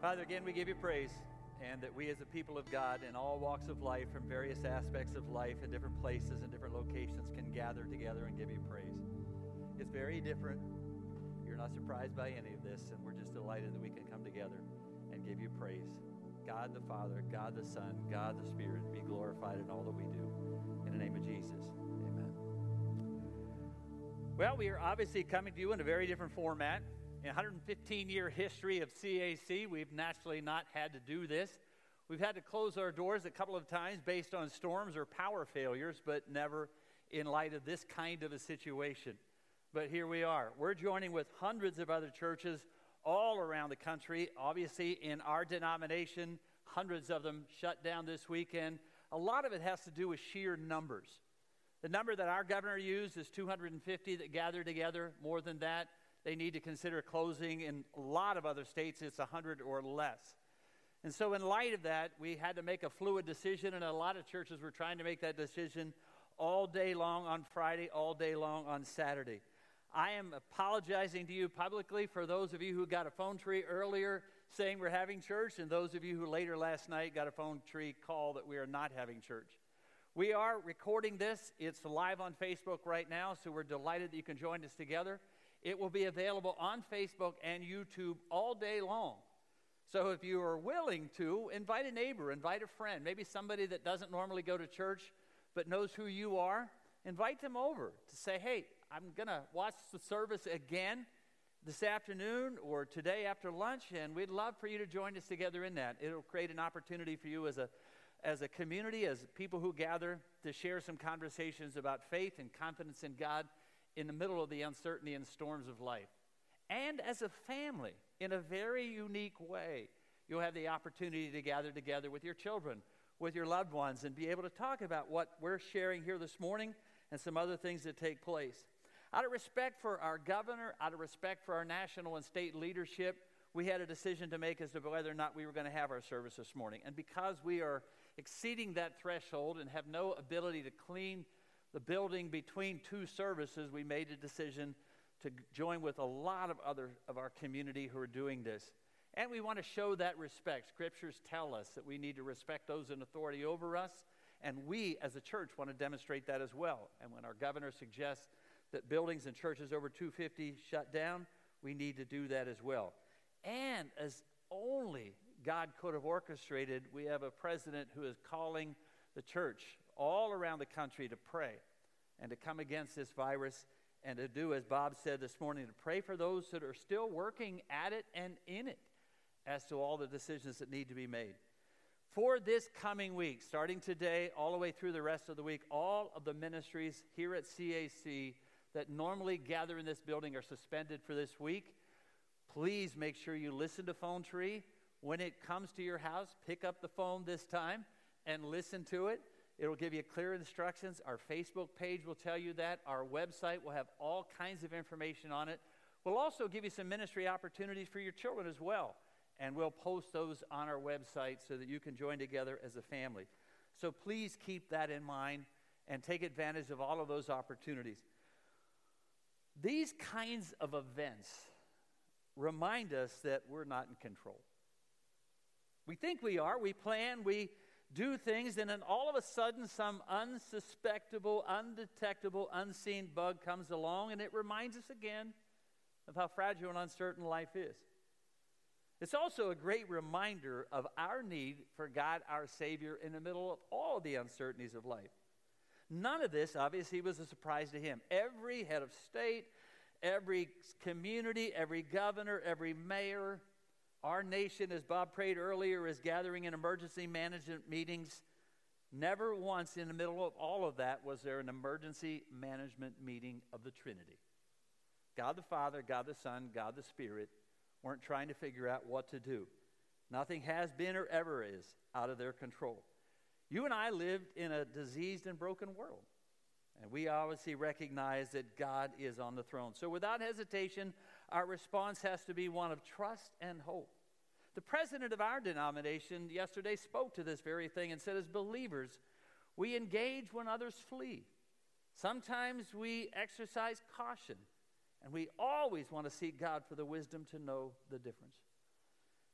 Father, again, we give you praise, and that we as a people of God in all walks of life, from various aspects of life in different places and different locations, can gather together and give you praise. It's very different. You're not surprised by any of this, and we're just delighted that we can come together and give you praise. God the Father, God the Son, God the Spirit be glorified in all that we do. In the name of Jesus, amen. Well, we are obviously coming to you in a very different format. In 115 year history of CAC, we've naturally not had to do this. We've had to close our doors a couple of times based on storms or power failures, but never in light of this kind of a situation. But here we are. We're joining with hundreds of other churches all around the country. Obviously, in our denomination, hundreds of them shut down this weekend. A lot of it has to do with sheer numbers. The number that our governor used is 250 that gather together. More than that, they need to consider closing. In a lot of other states, it's 100 or less. And so, in light of that, we had to make a fluid decision, and a lot of churches were trying to make that decision all day long on Friday, all day long on Saturday. I am apologizing to you publicly for those of you who got a phone tree earlier saying we're having church, and those of you who later last night got a phone tree call that we are not having church. We are recording this. It's live on Facebook right now, so we're delighted that you can join us together. It will be available on Facebook and YouTube all day long. So if you are willing to, invite a neighbor, invite a friend, maybe somebody that doesn't normally go to church but knows who you are. Invite them over to say, hey, I'm going to watch the service again this afternoon or today after lunch, and we'd love for you to join us together in that. It'll create an opportunity for you as a, as a community, as people who gather, to share some conversations about faith and confidence in God in the middle of the uncertainty and storms of life. And as a family, in a very unique way, you'll have the opportunity to gather together with your children, with your loved ones, and be able to talk about what we're sharing here this morning and some other things that take place. Out of respect for our governor, out of respect for our national and state leadership, we had a decision to make as to whether or not we were going to have our service this morning. And because we are exceeding that threshold and have no ability to clean the building between two services, we made a decision to join with a lot of other of our community who are doing this. And we want to show that respect. Scriptures tell us that we need to respect those in authority over us, and we as a church want to demonstrate that as well. And when our governor suggests that buildings and churches over 250 shut down, we need to do that as well. And as only God could have orchestrated, we have a president who is calling the church all around the country to pray and to come against this virus and to do, as Bob said this morning, to pray for those that are still working at it and in it as to all the decisions that need to be made. For this coming week, starting today, all the way through the rest of the week, all of the ministries here at CAC that normally gather in this building are suspended for this week. Please make sure you listen to Phone Tree. When it comes to your house, pick up the phone this time and listen to it. It'll give you clear instructions. Our Facebook page will tell you that. Our website will have all kinds of information on it. We'll also give you some ministry opportunities for your children as well. And we'll post those on our website so that you can join together as a family. So please keep that in mind and take advantage of all of those opportunities. These kinds of events remind us that we're not in control. We think we are. We plan, we do things, and then all of a sudden, some unsuspectable, undetectable, unseen bug comes along, and it reminds us again of how fragile and uncertain life is. It's also a great reminder of our need for God, our Savior, in the middle of all the uncertainties of life. None of this, obviously, was a surprise to him. Every head of state, every community, every governor, every mayor, our nation, as Bob prayed earlier, is gathering in emergency management meetings. Never once in the middle of all of that was there an emergency management meeting of the Trinity. God the Father, God the Son, God the Spirit weren't trying to figure out what to do. Nothing has been or ever is out of their control. You and I lived in a diseased and broken world. And we obviously recognize that God is on the throne. So without hesitation, our response has to be one of trust and hope. The president of our denomination yesterday spoke to this very thing and said, as believers, we engage when others flee. Sometimes we exercise caution, and we always want to seek God for the wisdom to know the difference.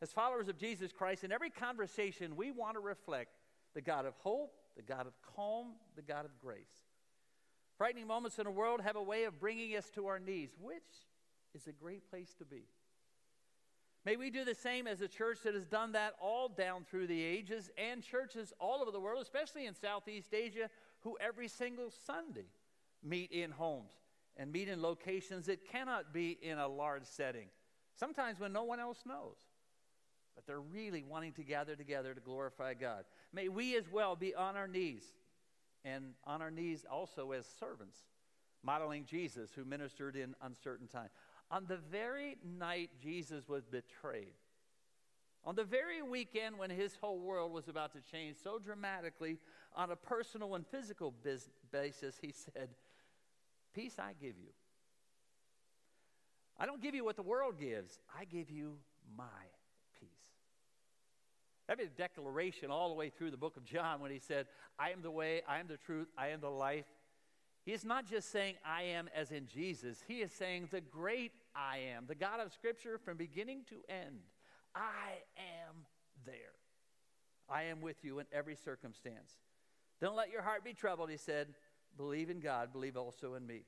As followers of Jesus Christ, in every conversation, we want to reflect the God of hope, the God of calm, the God of grace. Frightening moments in the world have a way of bringing us to our knees, which is a great place to be. May we do the same as a church that has done that all down through the ages and churches all over the world, especially in Southeast Asia, who every single Sunday meet in homes and meet in locations that cannot be in a large setting, sometimes when no one else knows. But they're really wanting to gather together to glorify God. May we as well be on our knees and on our knees also as servants, modeling Jesus who ministered in uncertain times. On the very night Jesus was betrayed, on the very weekend when his whole world was about to change so dramatically, on a personal and physical basis, he said, Peace I give you. I don't give you what the world gives, I give you my peace. That a declaration all the way through the book of John when he said, I am the way, I am the truth, I am the life. He is not just saying, I am as in Jesus. He is saying, the great I am, the God of Scripture from beginning to end. I am there. I am with you in every circumstance. Don't let your heart be troubled, he said. Believe in God, believe also in me.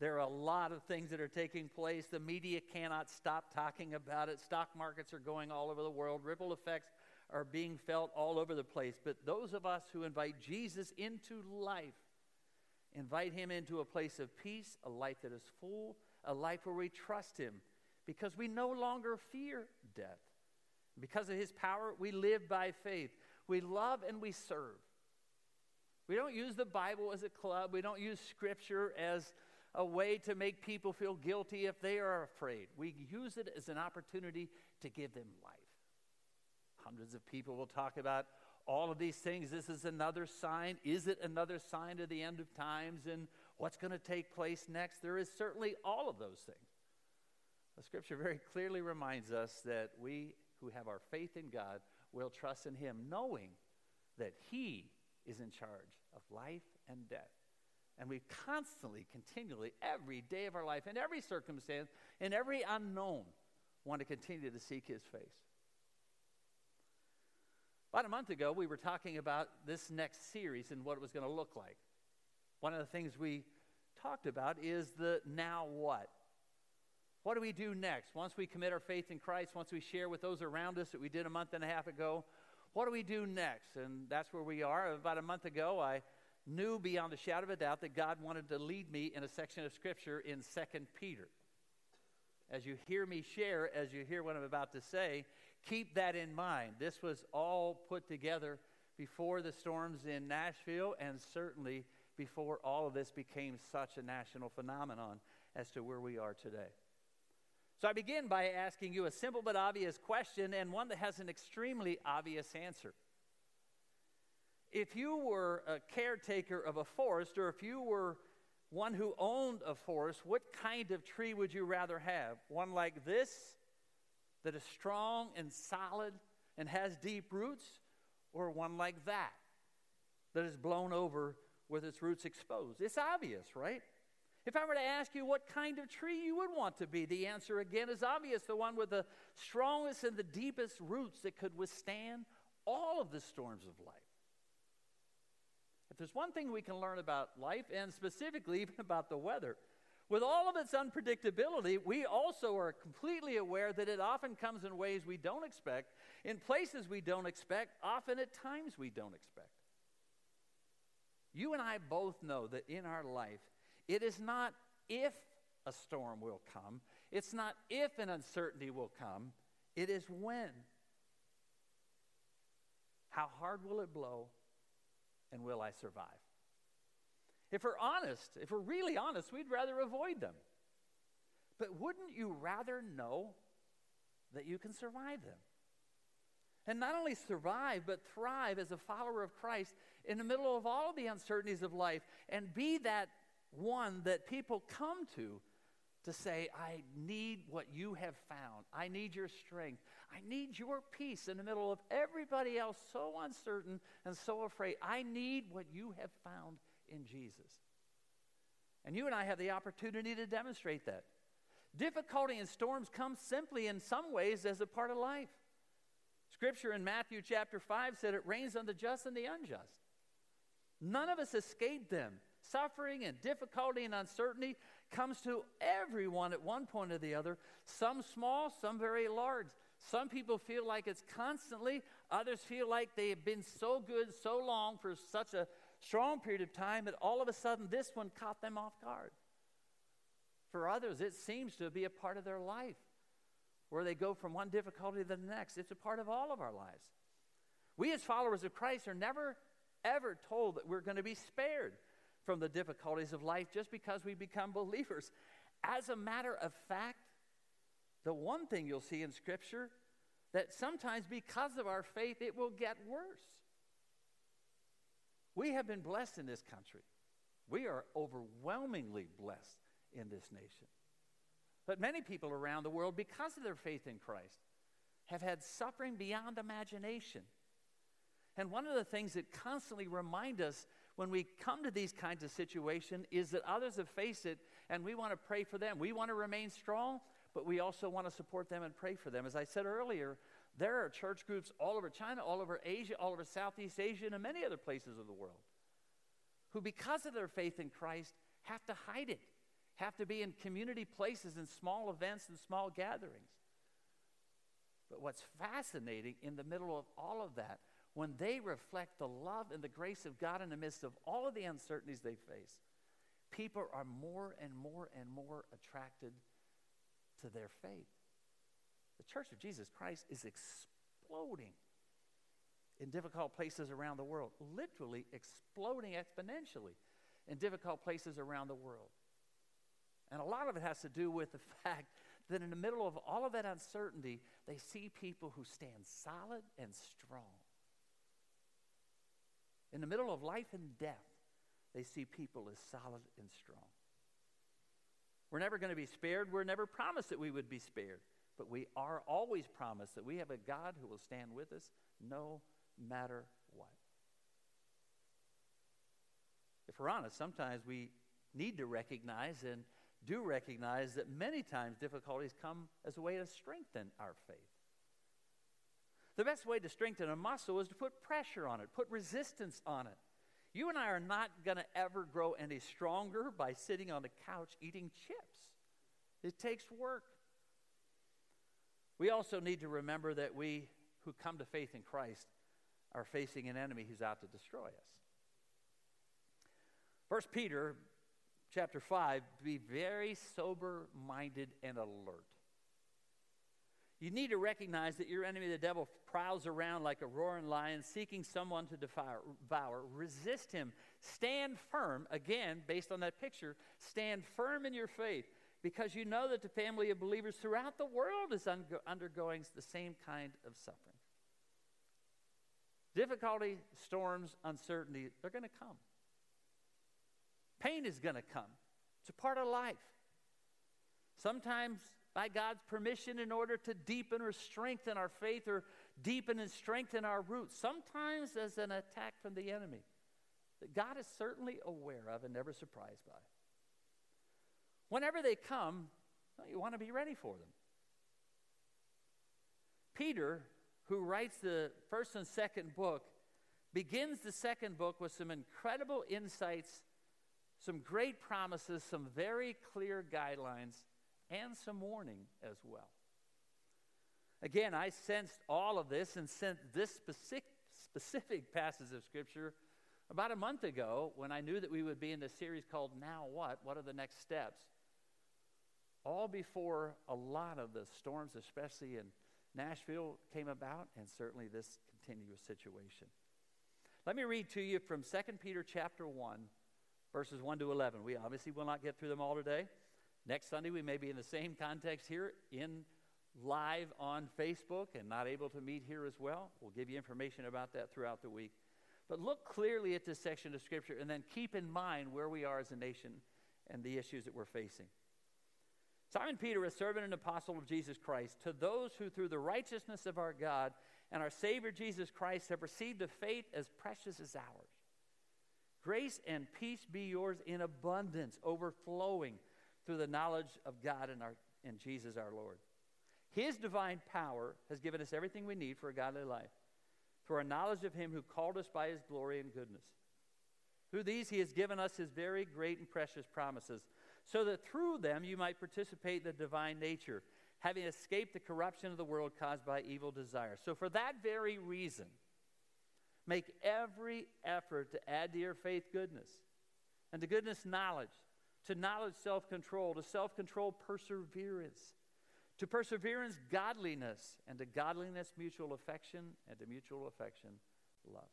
There are a lot of things that are taking place. The media cannot stop talking about it. Stock markets are going all over the world. Ripple effects are being felt all over the place. But those of us who invite Jesus into life, invite him into a place of peace, a life that is full, a life where we trust him because we no longer fear death. Because of his power, we live by faith. We love and we serve. We don't use the Bible as a club. We don't use Scripture as a way to make people feel guilty if they are afraid. We use it as an opportunity to give them life. Hundreds of people will talk about all of these things. This is another sign. Is it another sign of the end of times and what's going to take place next? There is certainly all of those things. The scripture very clearly reminds us that we who have our faith in God will trust in Him, knowing that He is in charge of life and death. And we constantly, continually, every day of our life, in every circumstance, in every unknown, want to continue to seek His face. About a month ago, we were talking about this next series and what it was going to look like. One of the things we talked about is the now what. What do we do next? Once we commit our faith in Christ, once we share with those around us that we did a month and a half ago, what do we do next? And that's where we are. About a month ago, I knew beyond a shadow of a doubt that God wanted to lead me in a section of Scripture in 2 Peter. As you hear me share, as you hear what I'm about to say, keep that in mind. This was all put together before the storms in Nashville and certainly before all of this became such a national phenomenon as to where we are today. So I begin by asking you a simple but obvious question and one that has an extremely obvious answer. If you were a caretaker of a forest, or if you were one who owned a forest, what kind of tree would you rather have? One like this, that is strong and solid and has deep roots, or one like that, that is blown over with its roots exposed? It's obvious, right? If I were to ask you what kind of tree you would want to be, the answer again is obvious the one with the strongest and the deepest roots that could withstand all of the storms of life. If there's one thing we can learn about life, and specifically even about the weather, with all of its unpredictability, we also are completely aware that it often comes in ways we don't expect, in places we don't expect, often at times we don't expect. You and I both know that in our life, it is not if a storm will come, it's not if an uncertainty will come, it is when. How hard will it blow, and will I survive? If we're honest, if we're really honest, we'd rather avoid them. But wouldn't you rather know that you can survive them? And not only survive, but thrive as a follower of Christ in the middle of all the uncertainties of life and be that one that people come to to say, I need what you have found. I need your strength. I need your peace in the middle of everybody else so uncertain and so afraid. I need what you have found in Jesus. And you and I have the opportunity to demonstrate that. Difficulty and storms come simply in some ways as a part of life. Scripture in Matthew chapter 5 said it rains on the just and the unjust. None of us escape them. Suffering and difficulty and uncertainty comes to everyone at one point or the other, some small, some very large. Some people feel like it's constantly, others feel like they have been so good so long for such a strong period of time but all of a sudden this one caught them off guard. For others, it seems to be a part of their life where they go from one difficulty to the next. It's a part of all of our lives. We, as followers of Christ, are never, ever told that we're going to be spared from the difficulties of life just because we become believers. As a matter of fact, the one thing you'll see in Scripture that sometimes because of our faith, it will get worse. We have been blessed in this country. We are overwhelmingly blessed in this nation. But many people around the world, because of their faith in Christ, have had suffering beyond imagination. And one of the things that constantly remind us when we come to these kinds of situations is that others have faced it and we want to pray for them. We want to remain strong, but we also want to support them and pray for them. As I said earlier, there are church groups all over China, all over Asia, all over Southeast Asia, and many other places of the world who, because of their faith in Christ, have to hide it, have to be in community places and small events and small gatherings. But what's fascinating in the middle of all of that, when they reflect the love and the grace of God in the midst of all of the uncertainties they face, people are more and more and more attracted to their faith. The Church of Jesus Christ is exploding in difficult places around the world, literally exploding exponentially in difficult places around the world. And a lot of it has to do with the fact that in the middle of all of that uncertainty, they see people who stand solid and strong. In the middle of life and death, they see people as solid and strong. We're never going to be spared. We're never promised that we would be spared. But we are always promised that we have a God who will stand with us no matter what. If we're honest, sometimes we need to recognize and do recognize that many times difficulties come as a way to strengthen our faith. The best way to strengthen a muscle is to put pressure on it, put resistance on it. You and I are not going to ever grow any stronger by sitting on the couch eating chips. It takes work. We also need to remember that we who come to faith in Christ are facing an enemy who's out to destroy us. First Peter chapter 5 be very sober minded and alert. You need to recognize that your enemy, the devil, prowls around like a roaring lion seeking someone to devour. Resist him. Stand firm, again, based on that picture, stand firm in your faith because you know that the family of believers throughout the world is undergoing the same kind of suffering. Difficulty, storms, uncertainty, they're going to come. Pain is going to come. It's a part of life. Sometimes by God's permission in order to deepen or strengthen our faith or deepen and strengthen our roots, sometimes as an attack from the enemy that God is certainly aware of and never surprised by. Whenever they come, you want to be ready for them. Peter, who writes the first and second book, begins the second book with some incredible insights, some great promises, some very clear guidelines, and some warning as well. Again, I sensed all of this and sent this specific, specific passage of Scripture about a month ago when I knew that we would be in this series called Now What? What are the next steps? All before a lot of the storms, especially in Nashville, came about, and certainly this continuous situation. Let me read to you from 2 Peter chapter 1, verses 1 to 11. We obviously will not get through them all today. Next Sunday, we may be in the same context here in live on Facebook and not able to meet here as well. We'll give you information about that throughout the week. But look clearly at this section of Scripture and then keep in mind where we are as a nation and the issues that we're facing. Simon Peter, a servant and apostle of Jesus Christ, to those who through the righteousness of our God and our Savior Jesus Christ have received a faith as precious as ours. Grace and peace be yours in abundance, overflowing through the knowledge of God and our in Jesus our Lord. His divine power has given us everything we need for a godly life, through our knowledge of Him who called us by His glory and goodness. Through these, He has given us His very great and precious promises, so that through them you might participate in the divine nature, having escaped the corruption of the world caused by evil desires. So, for that very reason, make every effort to add to your faith goodness, and to goodness, knowledge, to knowledge, self control, to self control, perseverance to perseverance, godliness, and to godliness, mutual affection, and to mutual affection, love.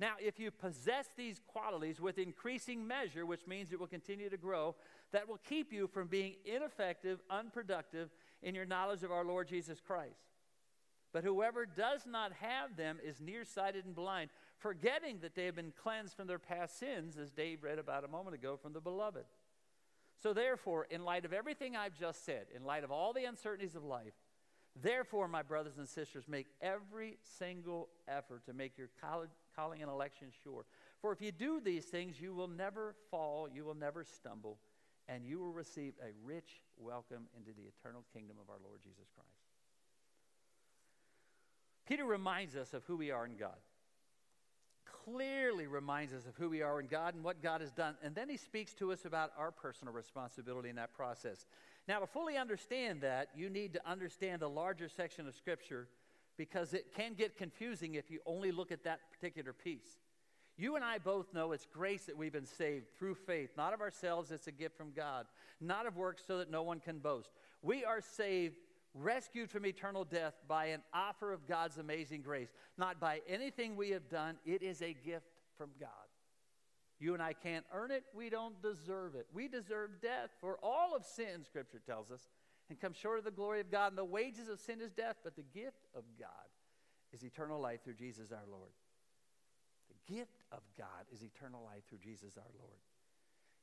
Now, if you possess these qualities with increasing measure, which means it will continue to grow, that will keep you from being ineffective, unproductive in your knowledge of our Lord Jesus Christ. But whoever does not have them is nearsighted and blind, forgetting that they have been cleansed from their past sins, as Dave read about a moment ago from the beloved. So, therefore, in light of everything I've just said, in light of all the uncertainties of life, therefore, my brothers and sisters, make every single effort to make your calling an election sure. For if you do these things, you will never fall, you will never stumble, and you will receive a rich welcome into the eternal kingdom of our Lord Jesus Christ. Peter reminds us of who we are in God clearly reminds us of who we are in God and what God has done. And then he speaks to us about our personal responsibility in that process. Now, to fully understand that, you need to understand the larger section of Scripture because it can get confusing if you only look at that particular piece. You and I both know it's grace that we've been saved through faith, not of ourselves, it's a gift from God, not of works so that no one can boast. We are saved rescued from eternal death by an offer of God's amazing grace, not by anything we have done. It is a gift from God. You and I can't earn it. We don't deserve it. We deserve death. For all of sin, Scripture tells us, and come short of the glory of God. And the wages of sin is death, but the gift of God is eternal life through Jesus our Lord. The gift of God is eternal life through Jesus our Lord.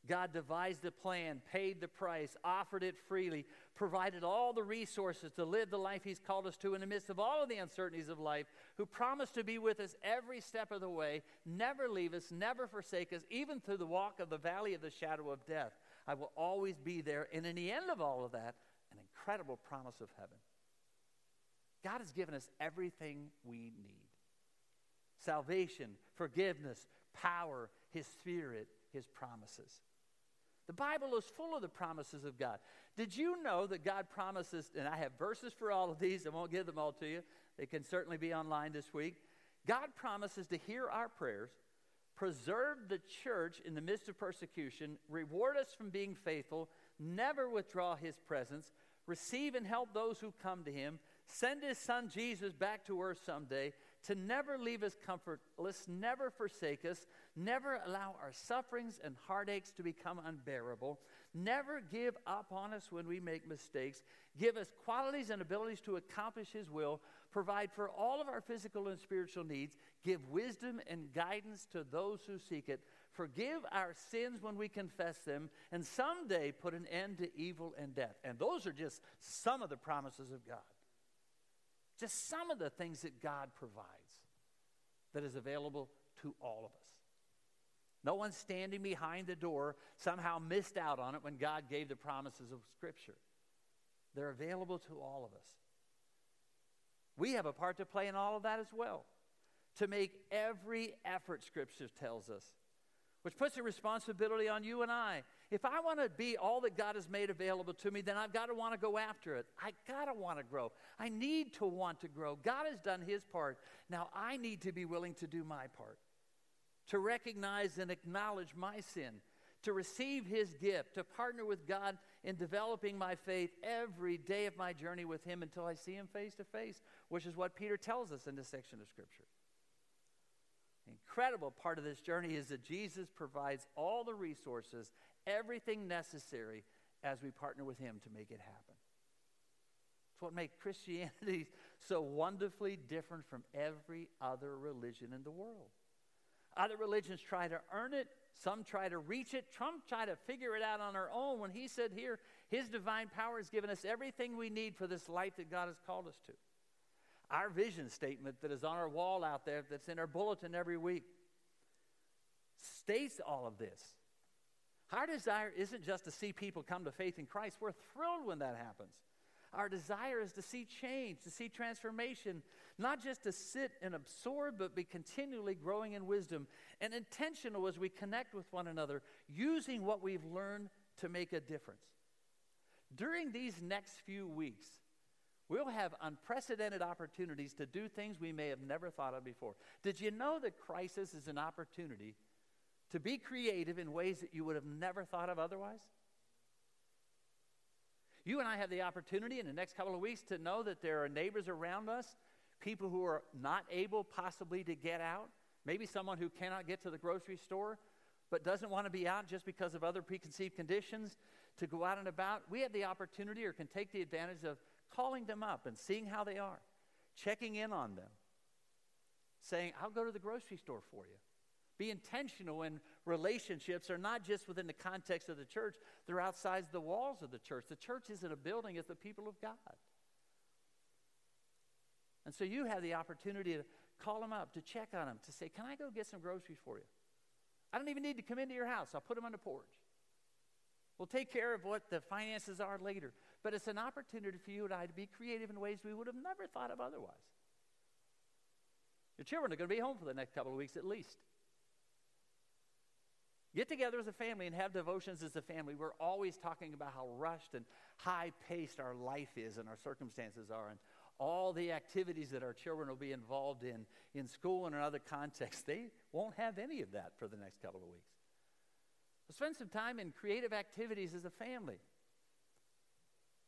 God devised the plan, paid the price, offered it freely, provided all the resources to live the life He's called us to in the midst of all of the uncertainties of life, who promised to be with us every step of the way, never leave us, never forsake us, even through the walk of the valley of the shadow of death. I will always be there. And in the end of all of that, incredible promise of heaven. God has given us everything we need salvation, forgiveness, power, His Spirit, His promises. The Bible is full of the promises of God. Did you know that God promises, and I have verses for all of these, I won't give them all to you, they can certainly be online this week. God promises to hear our prayers, preserve the church in the midst of persecution, reward us from being faithful, never withdraw his presence, receive and help those who come to him, send his son Jesus back to earth someday, to never leave us comfortless, never forsake us, never allow our sufferings and heartaches to become unbearable, never give up on us when we make mistakes, give us qualities and abilities to accomplish His will, provide for all of our physical and spiritual needs, give wisdom and guidance to those who seek it, forgive our sins when we confess them, and someday put an end to evil and death. And those are just some of the promises of God. Just some of the things that God provides that is available to all of us. No one standing behind the door somehow missed out on it when God gave the promises of Scripture. They're available to all of us. We have a part to play in all of that as well. To make every effort, Scripture tells us, which puts a responsibility on you and I. If I want to be all that God has made available to me, then I've got to want to go after it. I got to want to grow. I need to want to grow. God has done his part. Now I need to be willing to do my part. To recognize and acknowledge my sin, to receive his gift, to partner with God in developing my faith every day of my journey with him until I see him face to face, which is what Peter tells us in this section of Scripture incredible part of this journey is that Jesus provides all the resources, everything necessary as we partner with Him to make it happen. It's what makes Christianity so wonderfully different from every other religion in the world. Other religions try to earn it, some try to reach it. Trump tried to figure it out on our own when he said here, His divine power has given us everything we need for this life that God has called us to. Our vision statement that is on our wall out there, that's in our bulletin every week, states all of this. Our desire isn't just to see people come to faith in Christ. We're thrilled when that happens. Our desire is to see change, to see transformation, not just to sit and absorb, but be continually growing in wisdom and intentional as we connect with one another, using what we've learned to make a difference. During these next few weeks, we'll have unprecedented opportunities to do things we may have never thought of before. Did you know that crisis is an opportunity to be creative in ways that you would have never thought of otherwise? You and I have the opportunity in the next couple of weeks to know that there are neighbors around us, people who are not able possibly to get out, maybe someone who cannot get to the grocery store but doesn't want to be out just because of other preconceived conditions to go out and about. We have the opportunity or can take the advantage of calling them up and seeing how they are, checking in on them, saying, I'll go to the grocery store for you. Be intentional in relationships are not just within the context of the church, they're outside the walls of the church. The church isn't a building, it's the people of God. And so you have the opportunity to call them up, to check on them, to say, Can I go get some groceries for you? I don't even need to come into your house. I'll put them on the porch. We'll take care of what the finances are later. But it's an opportunity for you and I to be creative in ways we would have never thought of otherwise. Your children are going to be home for the next couple of weeks at least. Get together as a family and have devotions as a family. We're always talking about how rushed and high paced our life is and our circumstances are, and all the activities that our children will be involved in in school and in other contexts. They won't have any of that for the next couple of weeks. So spend some time in creative activities as a family.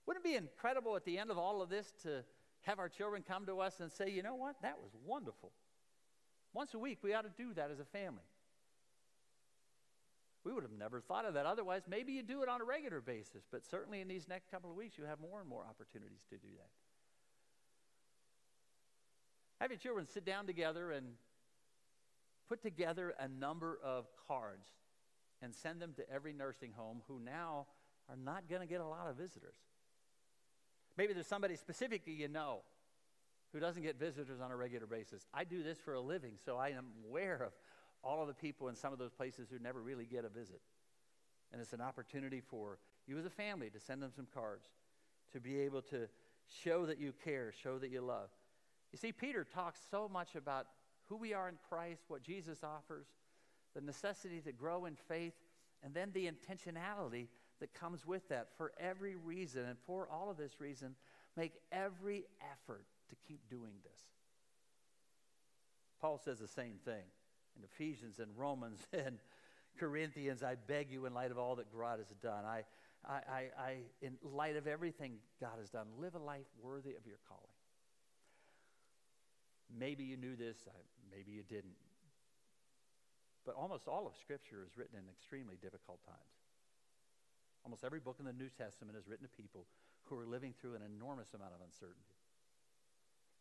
Wouldn't it be incredible at the end of all of this to have our children come to us and say, you know what, that was wonderful? Once a week, we ought to do that as a family. We would have never thought of that otherwise. Maybe you do it on a regular basis, but certainly in these next couple of weeks, you have more and more opportunities to do that. Have your children sit down together and put together a number of cards and send them to every nursing home who now are not going to get a lot of visitors. Maybe there's somebody specifically you know who doesn't get visitors on a regular basis. I do this for a living, so I am aware of all of the people in some of those places who never really get a visit. And it's an opportunity for you as a family to send them some cards, to be able to show that you care, show that you love. You see, Peter talks so much about who we are in Christ, what Jesus offers, the necessity to grow in faith, and then the intentionality that comes with that for every reason. And for all of this reason, make every effort to keep doing this. Paul says the same thing in Ephesians and Romans and Corinthians. I beg you, in light of all that God has done, I, I, I, I, in light of everything God has done, live a life worthy of your calling. Maybe you knew this, maybe you didn't. But almost all of Scripture is written in extremely difficult times. Almost every book in the New Testament is written to people who are living through an enormous amount of uncertainty.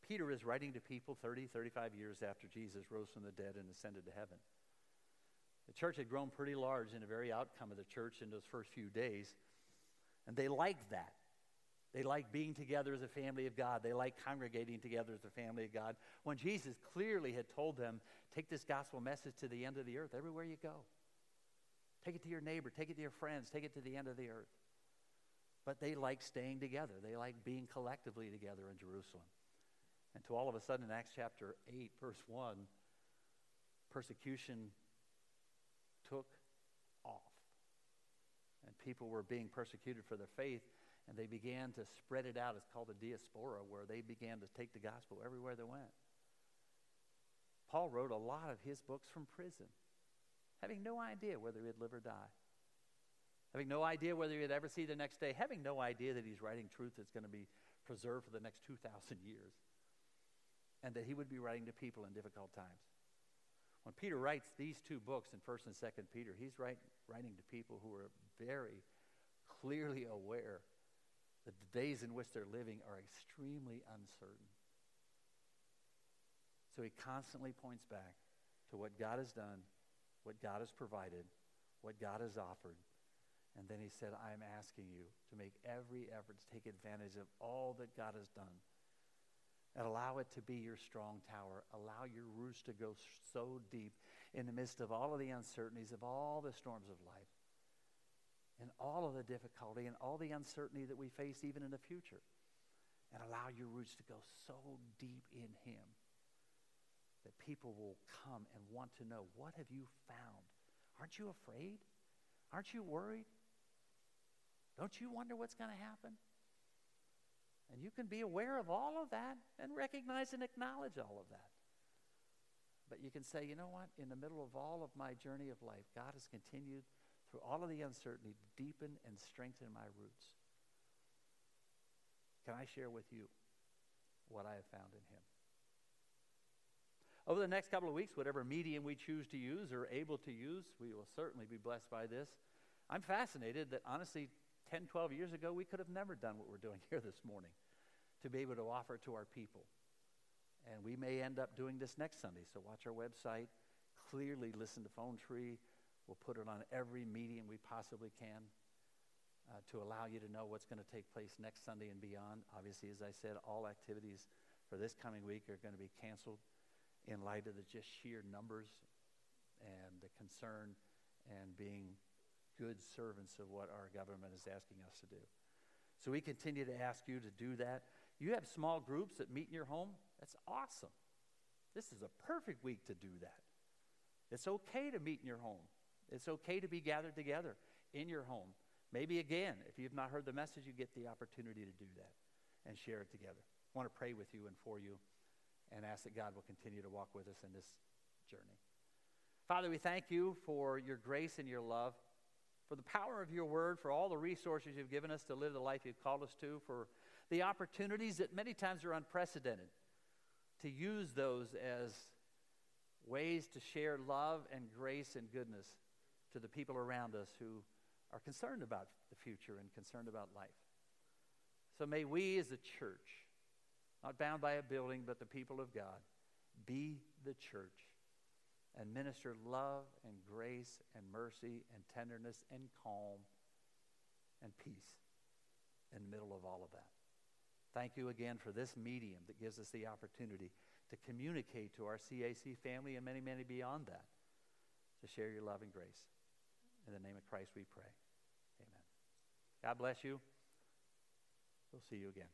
Peter is writing to people 30, 35 years after Jesus rose from the dead and ascended to heaven. The church had grown pretty large in the very outcome of the church in those first few days, and they liked that. They like being together as a family of God. They like congregating together as a family of God. When Jesus clearly had told them, take this gospel message to the end of the earth everywhere you go. Take it to your neighbor, take it to your friends, take it to the end of the earth. But they like staying together. They like being collectively together in Jerusalem. And to all of a sudden, in Acts chapter 8, verse 1, persecution took off. And people were being persecuted for their faith and they began to spread it out. It's called the diaspora, where they began to take the gospel everywhere they went. Paul wrote a lot of his books from prison, having no idea whether he'd live or die, having no idea whether he'd ever see the next day, having no idea that he's writing truth that's going to be preserved for the next 2,000 years, and that he would be writing to people in difficult times. When Peter writes these two books in 1st and 2nd Peter, he's write, writing to people who are very clearly aware that the days in which they're living are extremely uncertain. So he constantly points back to what God has done, what God has provided, what God has offered. And then he said, I'm asking you to make every effort to take advantage of all that God has done. And allow it to be your strong tower. Allow your roots to go so deep in the midst of all of the uncertainties, of all the storms of life and all of the difficulty and all the uncertainty that we face even in the future. and allow your roots to go so deep in Him that people will come and want to know what have you found? Aren't you afraid? Aren't you worried? Don't you wonder what's going to happen? And you can be aware of all of that and recognize and acknowledge all of that. But you can say, you know what? In the middle of all of my journey of life, God has continued through all of the uncertainty to deepen and strengthen my roots. Can I share with you what I have found in Him? Over the next couple of weeks, whatever medium we choose to use or able to use, we will certainly be blessed by this. I'm fascinated that honestly, 10, 12 years ago, we could have never done what we're doing here this morning to be able to offer to our people. And we may end up doing this next Sunday, so watch our website. Clearly, listen to Phone Tree. We'll put it on every medium we possibly can uh, to allow you to know what's going to take place next Sunday and beyond. Obviously, as I said, all activities for this coming week are going to be canceled in light of the just sheer numbers and the concern and being good servants of what our government is asking us to do. So we continue to ask you to do that. You have small groups that meet in your home. That's awesome. This is a perfect week to do that. It's okay to meet in your home. It's okay to be gathered together in your home. Maybe again, if you've not heard the message, you get the opportunity to do that and share it together. I want to pray with you and for you and ask that God will continue to walk with us in this journey. Father, we thank you for your grace and your love, for the power of your word, for all the resources you've given us to live the life you've called us to, for the opportunities that many times are unprecedented, to use those as ways to share love and grace and goodness to the people around us who are concerned about the future and concerned about life. So may we as a church, not bound by a building, but the people of God, be the church and minister love and grace and mercy and tenderness and calm and peace in the middle of all of that. Thank you again for this medium that gives us the opportunity to communicate to our CAC family and many, many beyond that to share your love and grace. In the name of Christ we pray. Amen. God bless you. We'll see you again.